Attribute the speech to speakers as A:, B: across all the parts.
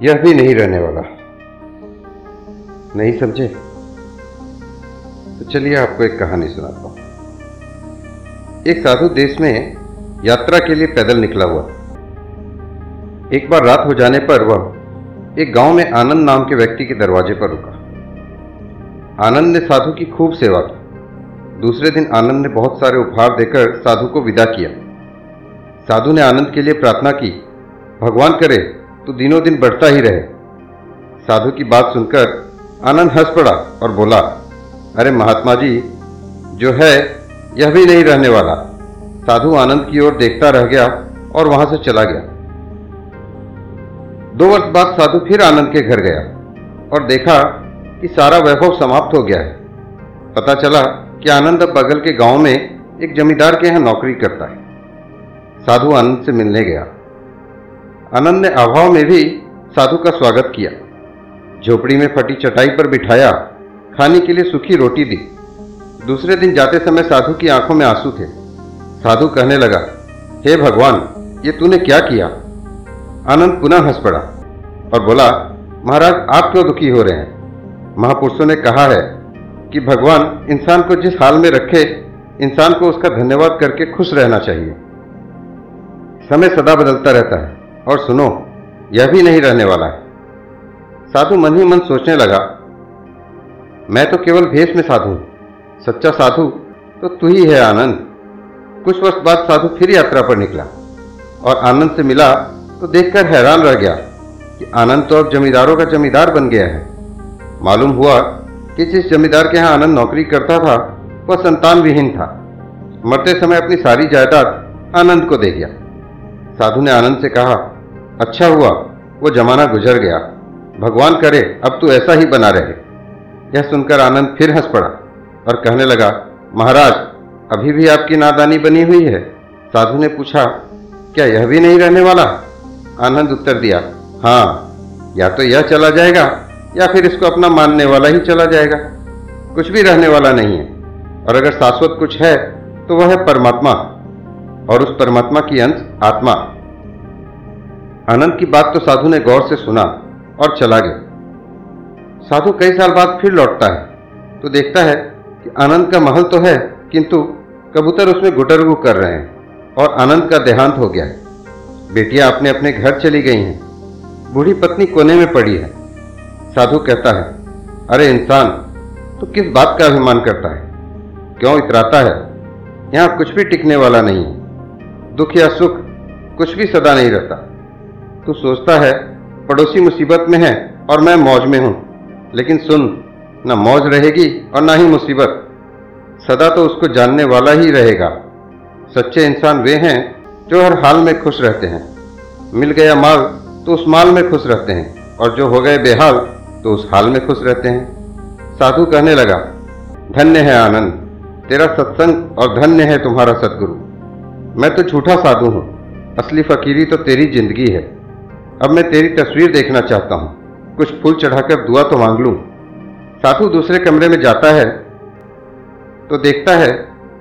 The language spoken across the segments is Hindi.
A: यह भी नहीं रहने वाला। नहीं समझे? तो चलिए आपको एक कहानी सुनाता हूँ। एक साधु देश में यात्रा के लिए पैदल निकला हुआ। एक बार रात हो जाने पर वह एक गाँव में आनंद नाम के व्यक्ति के दरवाजे पर रुका। आनंद ने साधु की खूब सेवा की। दूसरे दिन आनंद ने बहुत सारे उपहार देकर साधु को विदा किया। साधु ने आनंद के लिए प्रार्थना की, भगवान करे तू दिनों दिन बढ़ता ही रहे। साधु की बात सुनकर आनंद हंस पड़ा और बोला, अरे महात्मा जी, जो है, यह भी नहीं रहने वाला। साधु आनंद की ओर देखता रह गया और वहाँ से चला गया। दो वर्ष बाद साधु फिर आनंद के घर गया और देखा कि सारा वैभव समाप्त हो गया है। पता चला कि आनंद अब बगल के गाँव में एक जमींदार के यहाँ नौकरी करता है। साधु आनंद से मिलने गया। आनंद ने अभाव में भी साधु का स्वागत किया। झोपड़ी में फटी चटाई पर बिठाया, खाने के लिए सूखी रोटी दी। दूसरे दिन जाते समय साधु की आँखों में आँसू थे। साधु कहने लगा, हे भगवान, ये तूने क्या किया? आनंद पुनः हंस पड़ा और बोला, महाराज, आप क्यों दुखी हो रहे हैं? महापुरुषों ने कहा है कि भगवान इंसान को जिस हाल में रखे, इंसान को उसका धन्यवाद करके खुश रहना चाहिए। समय सदा बदलता रहता है। और सुनो, यह भी नहीं रहने वाला है। साधु मन ही मन सोचने लगा, मैं तो केवल भेष में साधु सच्चा साधु तो तू ही है आनंद। कुछ वर्ष बाद साधु फिर यात्रा पर निकला और आनंद से मिला तो देखकर हैरान रह गया कि आनंद तो अब जमींदारों का जमींदार बन गया है। मालूम हुआ कि जिस जमींदार के यहाँ आनंद नौकरी करता था, वह संतान विहीन था। मरते समय अपनी सारी जायदाद आनंद को दे गया साधु ने आनंद से कहा अच्छा हुआ, वो जमाना गुजर गया। भगवान करे, अब तू ऐसा ही बना रहे। यह सुनकर आनंद फिर हंस पड़ा और कहने लगा, महाराज, अभी भी आपकी नादानी बनी हुई है। साधु ने पूछा, क्या यह भी नहीं रहने वाला? आनंद उत्तर दिया हाँ या तो यह चला जाएगा, या फिर इसको अपना मानने वाला ही चला जाएगा। कुछ भी रहने वाला नहीं है, और अगर शाश्वत कुछ है तो वह है परमात्मा, और उस परमात्मा की अंश आत्मा। आनंद की बात तो साधु ने गौर से सुना और चला गया। साधु कई साल बाद फिर लौटता है तो देखता है कि आनंद का महल तो है, किंतु कबूतर उसमें गुटरगु कर रहे हैं और आनंद का देहांत हो गया है। बेटियाँ अपने अपने घर चली गई हैं। बूढ़ी पत्नी कोने में पड़ी है। साधु कहता है, अरे इंसान तो किस बात का अभिमान करता है? क्यों इतराता है? यहाँ कुछ भी टिकने वाला नहीं है। दुख या सुख कुछ भी सदा नहीं रहता। तू सोचता है, पड़ोसी मुसीबत में है और मैं मौज में हूँ। लेकिन सुन, ना मौज रहेगी और ना ही मुसीबत। सदा तो उसको जानने वाला ही रहेगा। सच्चे इंसान वे हैं जो हर हाल में खुश रहते हैं। मिल गया माल तो उस माल में खुश रहते हैं और जो हो गए बेहाल तो उस हाल में खुश रहते हैं। साधु कहने लगा, धन्य है आनंद, तेरा सत्संग और धन्य है तुम्हारा सदगुरु। मैं तो झूठा साधु हूँ, असली फकीरी तो तेरी ज़िंदगी है। अब मैं तेरी तस्वीर देखना चाहता हूँ। कुछ फूल चढ़ाकर दुआ तो मांग लूँ। साधु दूसरे कमरे में जाता है तो देखता है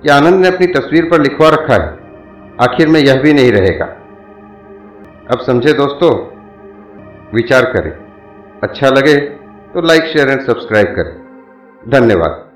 A: कि आनंद ने अपनी तस्वीर पर लिखवा रखा है। आखिर में यह भी नहीं रहेगा। अब समझे दोस्तों, विचार करें। अच्छा लगे तो लाइक, शेयर एंड सब्सक्राइब करें। धन्यवाद।